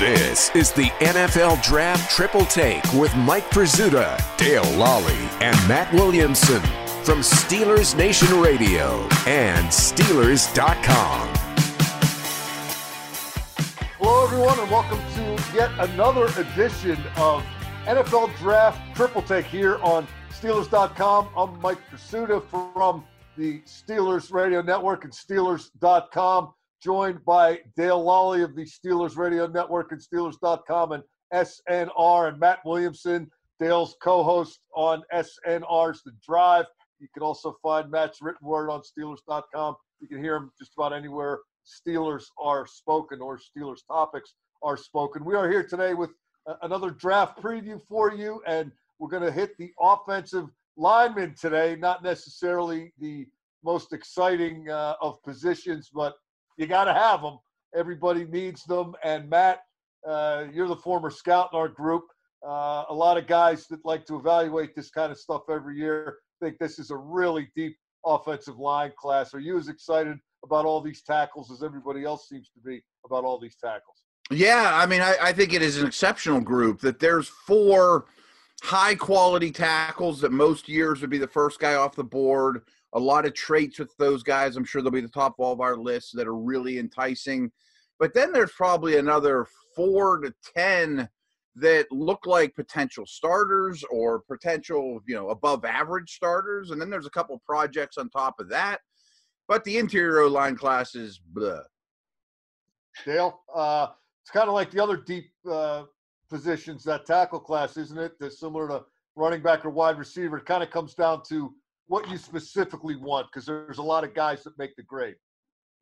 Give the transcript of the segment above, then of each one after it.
This is the NFL Draft Triple Take with Mike Prisuta, Dale Lolley, and Matt Williamson from Steelers Nation Radio and Steelers.com. Hello, everyone, and welcome to yet another edition of NFL Draft Triple Take here on Steelers.com. I'm Mike Prisuta from the Steelers Radio Network and Steelers.com joined by Dale Lolley of the Steelers Radio Network and Steelers.com and SNR and Matt Williamson, Dale's co host on SNR's The Drive. You can also find Matt's written word on Steelers.com. You can hear him just about anywhere Steelers are spoken or Steelers topics are spoken. We are here today with another draft preview for you, and we're going to hit the offensive lineman today, not necessarily the most exciting uh, of positions, but you got to have them. Everybody needs them. And Matt, uh, you're the former scout in our group. Uh, a lot of guys that like to evaluate this kind of stuff every year think this is a really deep offensive line class. Are you as excited about all these tackles as everybody else seems to be about all these tackles? Yeah, I mean, I, I think it is an exceptional group that there's four high quality tackles that most years would be the first guy off the board a lot of traits with those guys. I'm sure they'll be the top of all of our lists that are really enticing. But then there's probably another four to 10 that look like potential starters or potential, you know, above average starters. And then there's a couple projects on top of that. But the interior line class is blah. Dale, uh, it's kind of like the other deep uh, positions, that tackle class, isn't it? That's similar to running back or wide receiver. It kind of comes down to what you specifically want because there's a lot of guys that make the grade.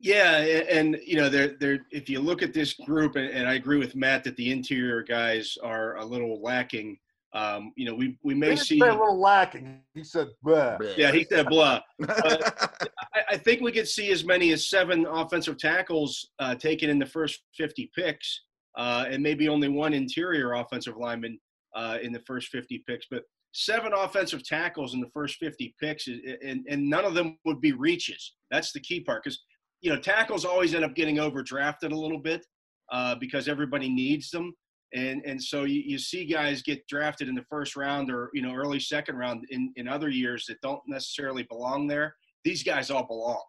Yeah, and, you know, there, there. If you look at this group, and, and, I agree with Matt that the interior guys are a little lacking. Um, you know, we we may see a little lacking. He said, blah. Yeah, he said blah. I, I, think we could see as many as seven offensive tackles uh, taken in the first 50 picks, uh, and maybe only one interior offensive lineman uh, in the first 50 picks. But seven offensive tackles in the first 50 picks, and, and none of them would be reaches. That's the key part because, you know, tackles always end up getting overdrafted a little bit uh, because everybody needs them. And, and so you, you see guys get drafted in the first round or, you know, early second round in, in other years that don't necessarily belong there. These guys all belong.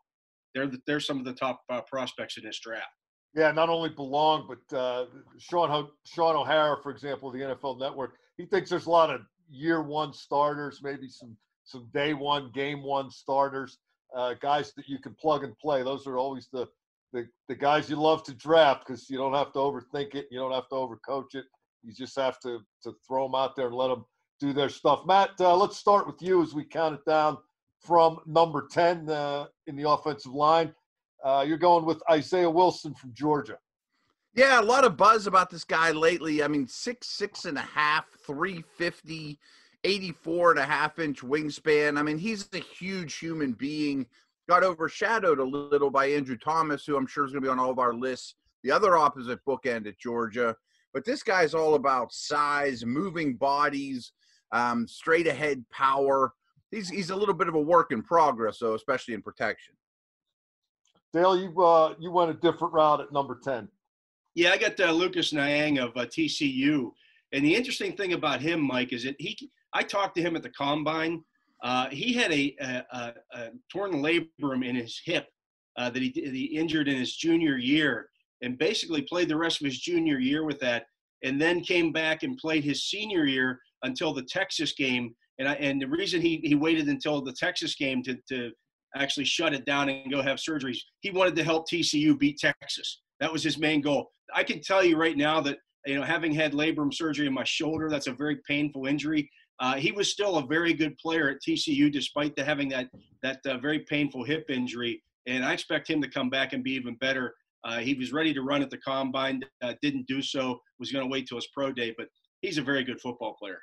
They're, the, they're some of the top uh, prospects in this draft. Yeah, not only belong, but uh, Sean, Shaun O'Hara, for example, the NFL Network, he thinks there's a lot of year one starters, maybe some some day one, game one starters, uh, guys that you can plug and play. Those are always the the, the guys you love to draft because you don't have to overthink it, you don't have to overcoach it. You just have to to throw them out there and let them do their stuff. Matt, uh, let's start with you as we count it down from number ten uh, in the offensive line. Uh, you're going with Isaiah Wilson from Georgia. Yeah, a lot of buzz about this guy lately. I mean, six, six and a half, 350, 84 and a half inch wingspan. I mean, he's a huge human being. Got overshadowed a little by Andrew Thomas, who I'm sure is going to be on all of our lists. The other opposite bookend at Georgia. But this guy's all about size, moving bodies, um, straight ahead power. He's, he's a little bit of a work in progress, though, especially in protection. Dale, you uh, you went a different route at number ten. Yeah, I got uh, Lucas Niang of uh, TCU, and the interesting thing about him, Mike, is that he. I talked to him at the combine. Uh, he had a, a, a, a, torn labrum in his hip uh, that he, he injured in his junior year, and basically played the rest of his junior year with that, and then came back and played his senior year until the Texas game. And I, and the reason he, he waited until the Texas game to, to actually shut it down and go have surgeries, he wanted to help TCU beat Texas. That was his main goal. I can tell you right now that you know having had labrum surgery in my shoulder, that's a very painful injury. Uh, he was still a very good player at TCU despite the, having that that uh, very painful hip injury, and I expect him to come back and be even better. Uh, he was ready to run at the combine, uh, didn't do so. Was going to wait till his pro day, but he's a very good football player.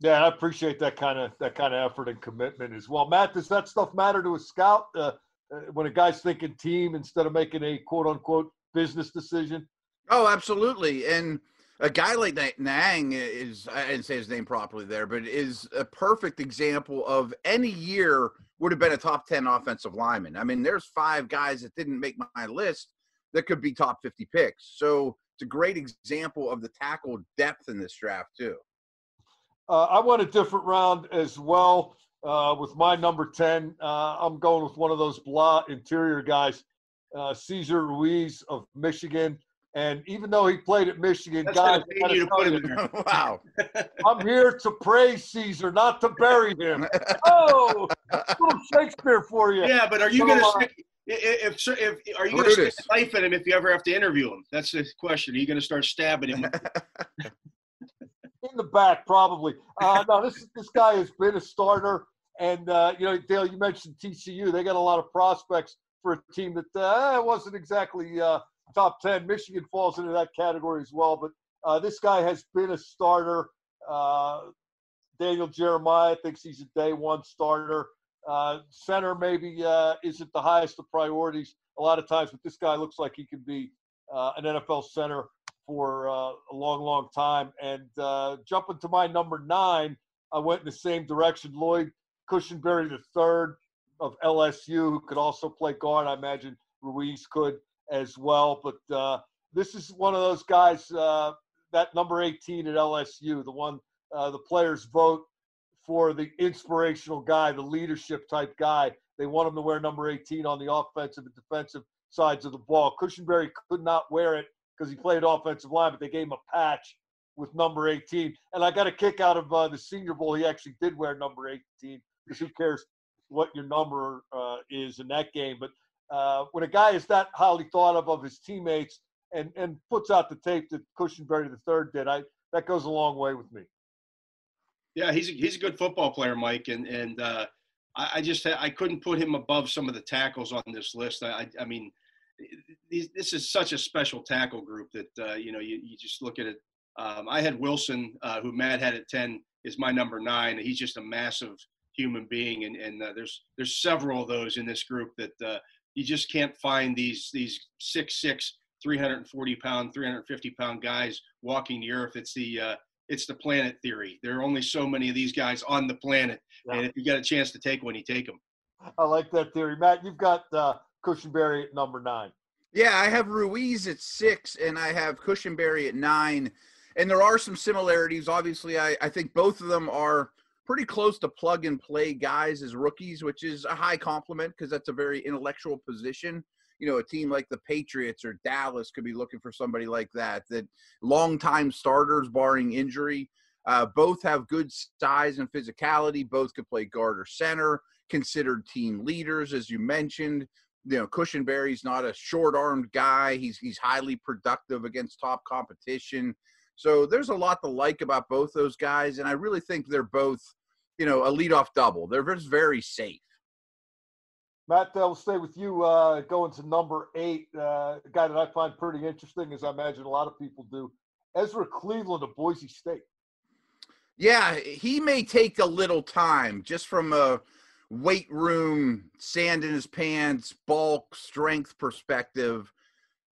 Yeah, I appreciate that kind of that kind of effort and commitment as well. Matt, does that stuff matter to a scout uh, uh, when a guy's thinking team instead of making a quote unquote business decision? Oh, absolutely. And a guy like Niang is, I didn't say his name properly there, but is a perfect example of any year would have been a top 10 offensive lineman. I mean, there's five guys that didn't make my list, that could be top 50 picks. So it's a great example of the tackle depth in this draft, too. Uh, I went a different round as well uh, with my number 10. Uh, I'm going with one of those blah interior guys, uh, Cesar Ruiz of Michigan. And even though he played at Michigan, That's guys, gonna you to put him there. wow. I'm here to praise Caesar, not to bury him. Oh, little Shakespeare for you. Yeah, but are you going to uh, stick? If, if, if are you going to stick a knife in him if you ever have to interview him? That's the question. Are you going to start stabbing him? in the back, probably. Uh, no, this this guy has been a starter, and uh, you know, Dale, you mentioned TCU. They got a lot of prospects for a team that uh, wasn't exactly uh, top ten. Michigan falls into that category as well, but uh, this guy has been a starter. Uh, Daniel Jeremiah thinks he's a day one starter. Uh, center maybe uh, isn't the highest of priorities a lot of times, but this guy looks like he could be uh, an NFL center for uh, a long, long time. And uh, jumping to my number nine, I went in the same direction. Lloyd Cushenberry III of LSU, who could also play guard. I imagine Ruiz could as well. But uh, this is one of those guys, uh, that number 18 at LSU, the one uh, the players vote for the inspirational guy, the leadership type guy. They want him to wear number 18 on the offensive and defensive sides of the ball. Cushenberry could not wear it because he played offensive line, but they gave him a patch with number 18. And I got a kick out of uh, the Senior Bowl. He actually did wear number 18 because who cares what your number uh, is in that game? But uh, when a guy is that highly thought of of his teammates and, and puts out the tape that Cushenberry III did, I that goes a long way with me. Yeah, he's a, he's a good football player, Mike, and and uh, I, I just I couldn't put him above some of the tackles on this list. I I, mean, this is such a special tackle group that uh, you know you, you just look at it. Um, I had Wilson, uh, who Matt had at ten, is my number nine. He's just a massive human being, and and uh, there's there's several of those in this group that uh, you just can't find these these six six 340 pound 350 pound guys walking the earth it's the uh, it's the planet theory there are only so many of these guys on the planet Yeah. and if you got a chance to take one you take them I like that theory. Matt, you've got Cushenberry at number nine. Yeah, I have Ruiz at six, and I have Cushenberry at nine. And there are some similarities. Obviously, I, I think both of them are pretty close to plug and play guys as rookies, which is a high compliment because that's a very intellectual position. You know, a team like the Patriots or Dallas could be looking for somebody like that, that longtime starters, barring injury. Uh, both have good size and physicality. Both could play guard or center, considered team leaders, as you mentioned you know, Cushenberry's not a short-armed guy. He's he's highly productive against top competition. So there's a lot to like about both those guys, and I really think they're both, you know, a leadoff double. They're just very safe. Matt, uh, we'll stay with you. Uh, going to number eight, uh, a guy that I find pretty interesting, as I imagine a lot of people do, Ezra Cleveland of Boise State. Yeah, he may take a little time just from a weight room, sand in his pants, bulk, strength perspective.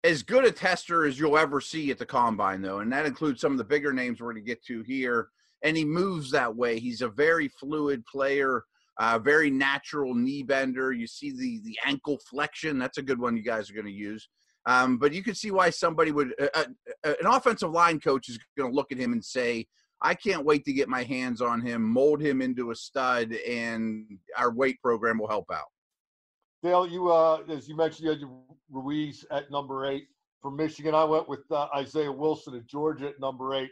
As good a tester as you'll ever see at the combine, though, and that includes some of the bigger names we're going to get to here. And he moves that way. He's a very fluid player, uh, very natural knee bender. You see the the ankle flexion. That's a good one you guys are going to use. Um, but you can see why somebody would, uh, uh, an offensive line coach is going to look at him and say, I can't wait to get my hands on him, mold him into a stud, and our weight program will help out. Dale, you uh, as you mentioned, you had Ruiz at number eight for Michigan. I went with uh, Isaiah Wilson at Georgia at number eight.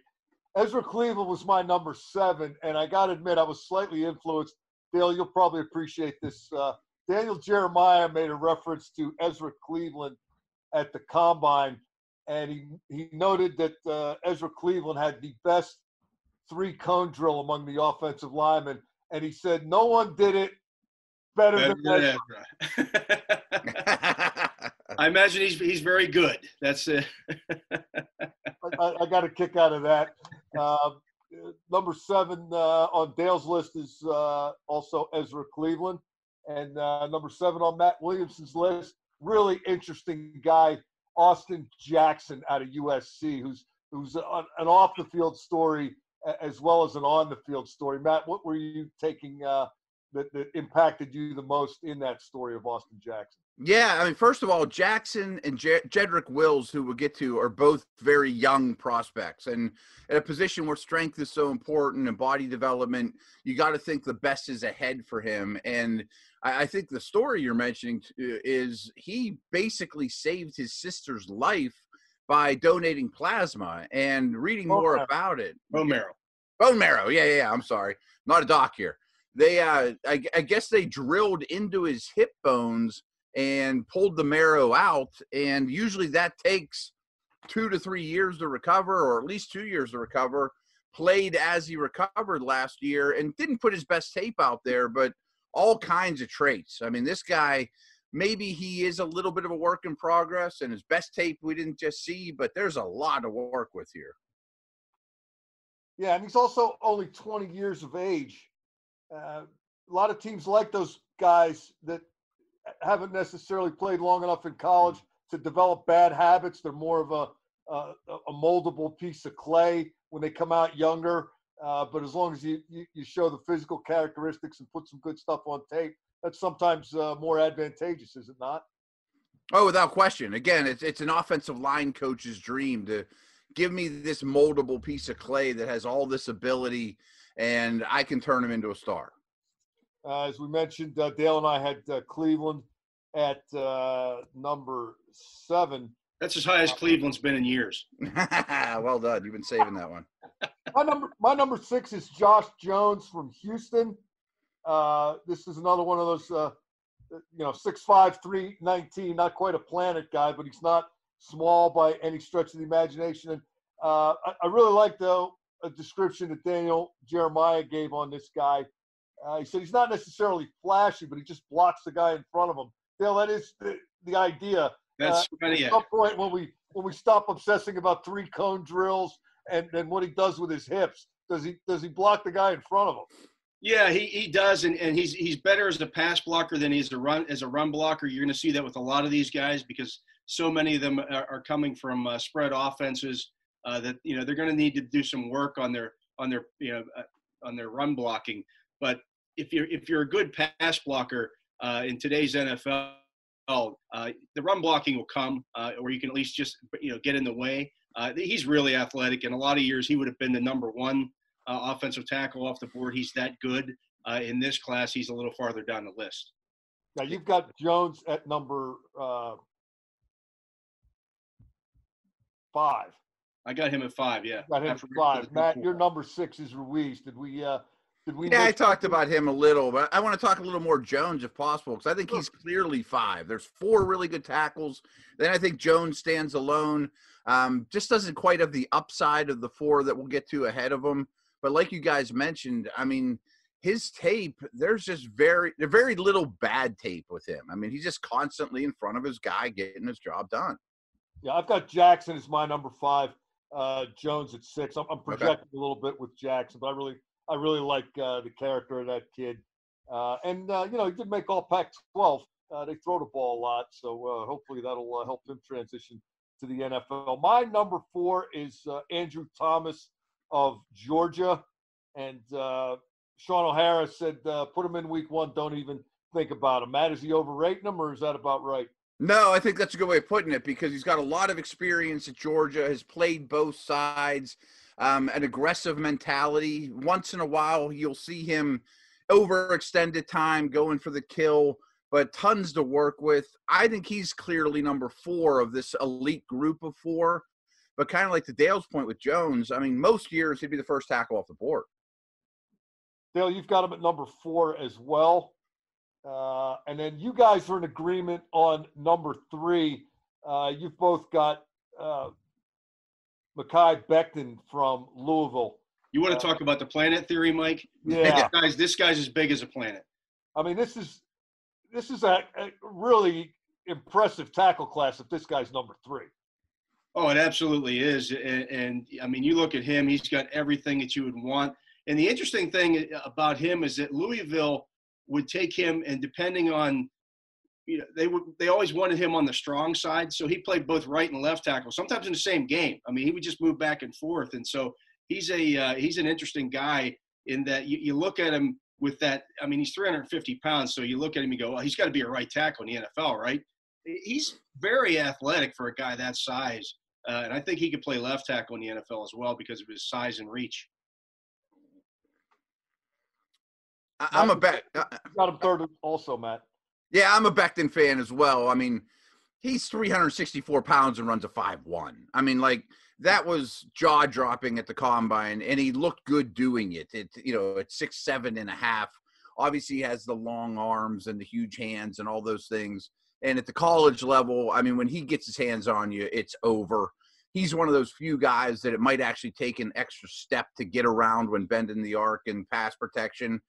Ezra Cleveland was my number seven, and I got to admit, I was slightly influenced. Dale, you'll probably appreciate this. Uh, Daniel Jeremiah made a reference to Ezra Cleveland at the combine, and he he noted that uh, Ezra Cleveland had the best three cone drill among the offensive linemen, and he said no one did it better, Better than than Ezra. I imagine he's he's very good. That's it. I, I got a kick out of that. Uh, number seven uh, on Dale's list is uh, also Ezra Cleveland, and uh, number seven on Matt Williamson's list, really interesting guy, Austin Jackson out of USC, who's who's an, an off the field story as well as an on the field story. Matt, what were you taking uh, that, that impacted you the most in that story of Austin Jackson? Yeah, I mean, first of all, Jackson and Je- Jedrick Wills, who we'll get to, are both very young prospects. And at a position where strength is so important and body development, you got to think the best is ahead for him. And I, I think the story you're mentioning is he basically saved his sister's life by donating plasma and reading more about it. Bone marrow. Bone marrow. Yeah, yeah, yeah. I'm sorry. Not a doc here. They, uh, I, I guess they drilled into his hip bones and pulled the marrow out. And usually that takes two to three years to recover, or at least two years to recover. Played as he recovered last year and didn't put his best tape out there, but all kinds of traits. I mean, this guy, maybe he is a little bit of a work in progress, and his best tape we didn't just see, but there's a lot to work with here. Yeah, and he's also only 20 years of age. Uh, a lot of teams like those guys that haven't necessarily played long enough in college to develop bad habits. They're more of a a, a moldable piece of clay when they come out younger. Uh, but as long as you, you, you show the physical characteristics and put some good stuff on tape, that's sometimes uh, more advantageous, is it not? Oh, without question. Again, it's it's an offensive line coach's dream to give me this moldable piece of clay that has all this ability, and I can turn him into a star. Uh, as we mentioned, uh, Dale and I had uh, Cleveland at uh, number seven. That's as high as Cleveland's been in years. well done. You've been saving that one. my number, my number six is Josh Jones from Houston. Uh, this is another one of those, you know, six five three nineteen. Not quite a planet guy, but he's not small by any stretch of the imagination. And I, I really like though a description that Daniel Jeremiah gave on this guy. Uh, he said he's not necessarily flashy, but he just blocks the guy in front of him. Dale, that is the, the idea. That's uh, at some point when we when we stop obsessing about three cone drills and and what he does with his hips, does he does he block the guy in front of him? Yeah, he, he does, and, and he's he's better as a pass blocker than he's a run as a run blocker. You're going to see that with a lot of these guys because so many of them are, are coming from uh, spread offenses uh, that you know they're going to need to do some work on their on their you know uh, on their run blocking. But if you're if you're a good pass blocker uh, in today's NFL, uh, the run blocking will come, uh, or you can at least just you know get in the way. He's really athletic. In a lot of years, he would have been the number one uh, offensive tackle off the board. He's that good. Uh, in this class, he's a little farther down the list. Now you've got Jones at number five. I got him at five. Yeah, got him at five. Matt, your number six is Ruiz. Did we? Uh, did we? Yeah, I talked about him a little, but I want to talk a little more Jones if possible because I think he's clearly five. There's four really good tackles. Then I think Jones stands alone. Um, just doesn't quite have the upside of the four that we'll get to ahead of him. But like you guys mentioned, I mean, his tape, there's just very very little bad tape with him. I mean, he's just constantly in front of his guy getting his job done. Yeah, I've got Jackson as my number five. Uh, Jones at six. I'm, I'm projecting okay. a little bit with Jackson, but I really I really like uh, the character of that kid. Uh, and, uh, you know, he did make all Pac 12. Uh, they throw the ball a lot. So uh, hopefully that'll uh, help him transition to the NFL. My number four is Andrew Thomas of Georgia. And Shaun O'Hara said, put him in week one. Don't even think about him. Matt, is he overrating him or is that about right? No, I think that's a good way of putting it because he's got a lot of experience at Georgia, has played both sides um, an aggressive mentality. Once in a while, you'll see him over extended time going for the kill, but tons to work with. I think he's clearly number four of this elite group of four. But kind of like the Dale's point with Jones, I mean, most years he'd be the first tackle off the board. Dale, you've got him at number four as well. Uh, and then you guys are in agreement on number three. Uh, you've both got uh, Mekhi Becton from Louisville. You want to uh, talk about the planet theory, Mike? Yeah. this, guy's, this guy's as big as a planet. I mean, this is this is a, a really impressive tackle class if this guy's number three. Oh, it absolutely is. And, and, I mean, you look at him, he's got everything that you would want. And the interesting thing about him is that Louisville would take him, and depending on you know, they would they always wanted him on the strong side, so he played both right and left tackle. Sometimes in the same game. I mean, he would just move back and forth, and so he's a uh, he's an interesting guy in that you, you look at him with that. I mean, he's 350 pounds, so you look at him, you go, well, he's got to be a right tackle in the NFL, right? He's very athletic for a guy that size, uh, and I think he could play left tackle in the NFL as well because of his size and reach. I'm a bet. Uh, got him third also, Matt. Yeah, I'm a Becton fan as well. I mean, he's 364 pounds and runs a five one. I mean, like that was jaw dropping at the combine, and he looked good doing it. It you know at six seven and a half. Obviously, he has the long arms and the huge hands and all those things. And at the college level, I mean, when he gets his hands on you, it's over. He's one of those few guys that it might actually take an extra step to get around when bending the arc and pass protection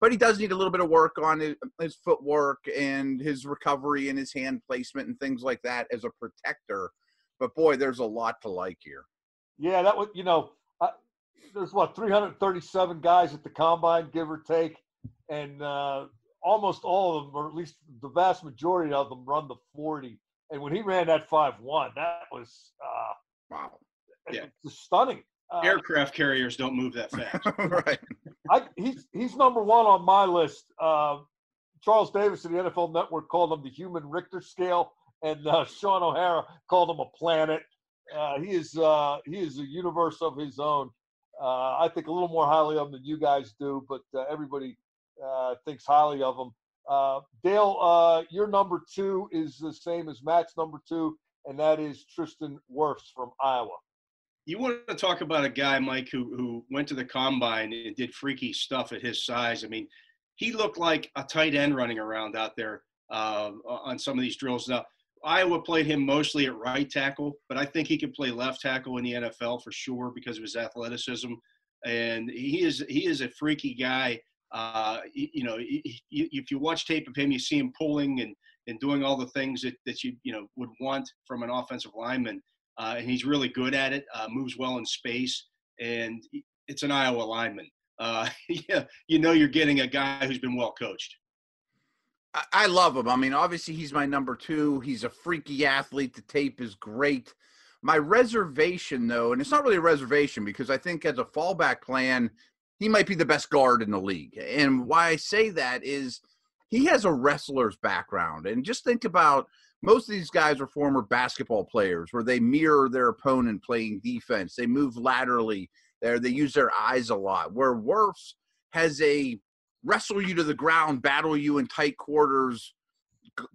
but he does need a little bit of work on his, footwork and his recovery and his hand placement and things like that as a protector. But boy, there's a lot to like here. Yeah, that was you know, uh, there's what 337 guys at the combine, give or take, and uh, almost all of them, or at least the vast majority of them, run the 40. And when he ran that five one, that was uh, wow, yeah, stunning. Uh, Aircraft carriers don't move that fast. right. I, he's he's number one on my list. Uh, Charles Davis of the NFL Network called him the human Richter scale, and uh, Shaun O'Hara called him a planet. Uh, he is uh, he is a universe of his own. Uh, I think a little more highly of him than you guys do, but everybody Uh, thinks highly of him. Uh, Dale, uh, your number two is the same as Matt's number two, and that is Tristan Wirfs from Iowa you want to talk about a guy, Mike, who who went to the combine and did freaky stuff at his size. I mean, he looked like a tight end running around out there uh, on some of these drills. Now, Iowa played him mostly at right tackle, but I think he could play left tackle in the NFL for sure because of his athleticism. And he is he is a freaky guy. Uh, you know, if you watch tape of him, you see him pulling and, and doing all the things that, that you you know would want from an offensive lineman uh, and he's really good at it. Uh, moves well in space, and it's an Iowa lineman. Uh, yeah, you know you're getting a guy who's been well coached. I love him. I mean, obviously he's my number two. He's a freaky athlete. The tape is great. My reservation, though, and it's not really a reservation because I think as a fallback plan, he might be the best guard in the league. And why I say that is he has a wrestler's background. And just think about most of these guys are former basketball players where they mirror their opponent playing defense. They move laterally. There, they use their eyes a lot. Where Wirfs has a wrestle you to the ground, battle you in tight quarters,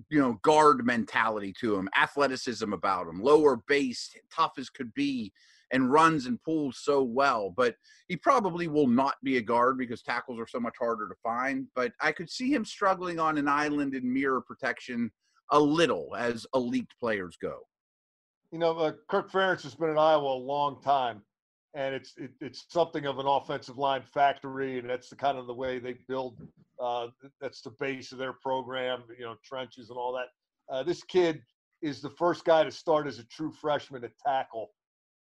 you know, guard mentality to him, athleticism about him, lower base, tough as could be, and runs and pulls so well. But he probably will not be a guard because tackles are so much harder to find. But I could see him struggling on an island in mirror protection a little as elite players go. You know, uh, Kirk Ferentz has been in Iowa a long time, and it's it, it's something of an offensive line factory, and that's the kind of the way they build. Uh, that's the base of their program. You know, trenches and all that. Uh, this kid is the first guy to start as a true freshman at tackle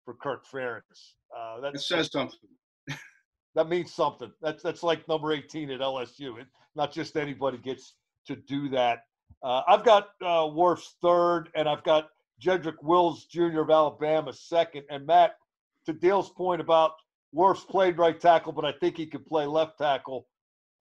for Kirk Ferentz. Uh, that says something. that means something. That's that's like number 18 at LSU. It, not just anybody gets to do that. Uh, I've got uh, Wirfs third, and I've got Jedrick Wills Jr. of Alabama second. And Matt, to Dale's point about Wirfs played right tackle, but I think he could play left tackle.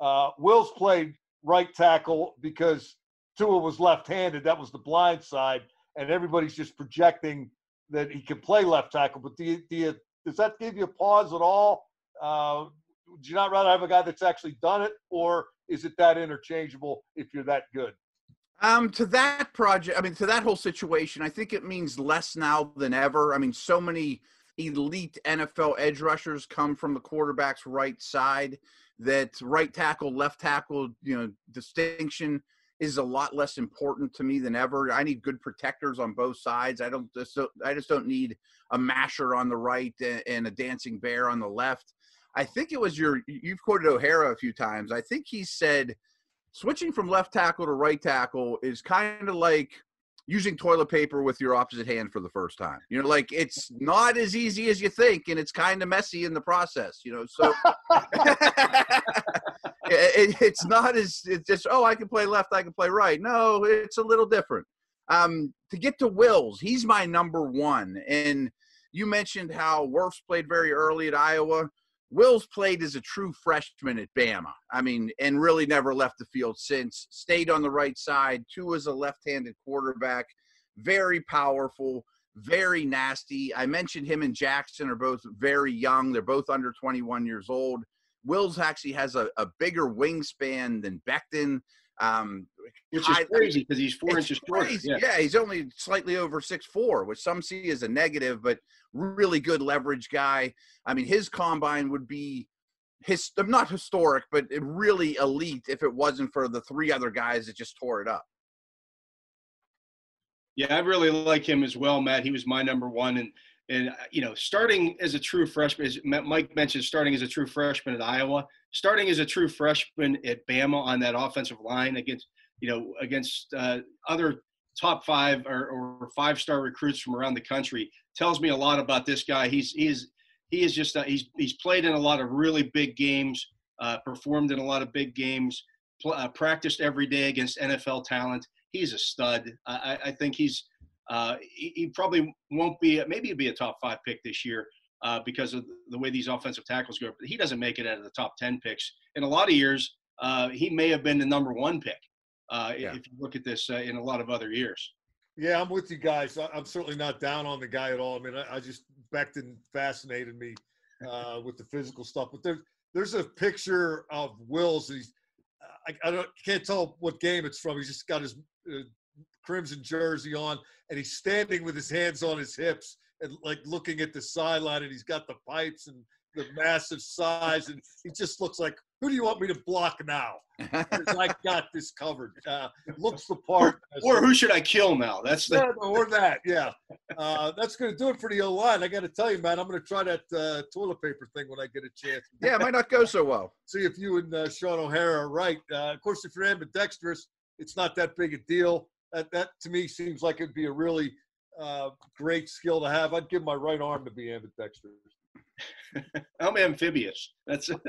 Uh, Wills played right tackle because Tua was left-handed. That was the blind side, and everybody's just projecting that he can play left tackle. But do you, do you, does that give you pause at all? Uh, would you not rather have a guy that's actually done it, or is it that interchangeable if you're that good? Um, to that project, I mean, to that whole situation, I think it means less now than ever. I mean, so many elite NFL edge rushers come from the quarterback's right side that right tackle, left tackle, you know, distinction is a lot less important to me than ever. I need good protectors on both sides. I don't just I just don't need a masher on the right and a dancing bear on the left. I think it was your you've quoted O'Hara a few times. I think he said switching from left tackle to right tackle is kind of like using toilet paper with your opposite hand for the first time. You know, like it's not as easy as you think, and it's kind of messy in the process. You know, so it, it's not as it's just oh I can play left, I can play right. No, it's a little different. Um, to get to Wills, he's my number one, and you mentioned how Wirfs played very early at Iowa. Wills played as a true freshman at Bama. I mean, and really never left the field since. Stayed on the right side. Tua as a left-handed quarterback. Very powerful, very nasty. I mentioned him and Jackson are both very young. They're both under 21 years old. Wills actually has a, a bigger wingspan than Becton. Um, which is crazy because he's four inches shorter. Yeah. yeah. he's only slightly over six four, which some see as a negative, but really good leverage guy. I mean, his combine would be his not historic, but really elite if it wasn't for the three other guys that just tore it up. Yeah, I really like him as well, Matt. He was my number one, and and uh, you know, starting as a true freshman, as Mike mentioned, starting as a true freshman at Iowa, starting as a true freshman at Bama on that offensive line against you know against uh, other top five or, or five star recruits from around the country tells me a lot about this guy. He's he's he is just he's he's played in a lot of really big games, uh, performed in a lot of big games, pl- uh, practiced every day against NFL talent. He's a stud. I, I think he's uh, he, he, probably won't be, maybe he'll be a top five pick this year uh, because of the way these offensive tackles go. But he doesn't make it out of the top 10 picks. In a lot of years, uh, he may have been the number one pick uh, yeah. if you look at this uh, in a lot of other years. Yeah, I'm with you guys. I'm certainly not down on the guy at all. I mean, I, I just Becton fascinated me uh, with the physical stuff. But there's there's a picture of Wills. He's I, I don't can't tell what game it's from. He's just got his crimson jersey on, and he's standing with his hands on his hips and like looking at the sideline, and he's got the pipes and the massive size, and he just looks like, who do you want me to block now? I got this covered. Uh, looks the part. Or, or, who should I kill now? That's the. Yeah, or that, yeah. Uh, that's going to do it for the O line. I got to tell you, man, I'm going to try that uh, toilet paper thing when I get a chance. Yeah, it might not go so well. See if you and uh, Shaun O'Hara are right. Uh, of course, if you're ambidextrous, it's not that big a deal that that to me seems like it'd be a really uh, great skill to have. I'd give my right arm to be ambidextrous. I'm amphibious. That's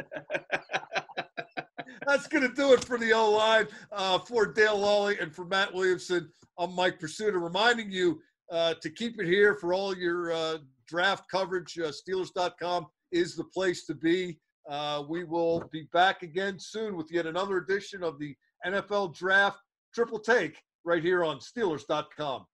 that's going to do it for the O line uh, for Dale Lolley and for Matt Williamson. I'm Mike Prisuta, reminding you uh, to keep it here for all your uh, draft coverage. Uh, Steelers.com is the place to be. Uh, we will be back again soon with yet another edition of the NFL Draft Triple Take right here on Steelers.com.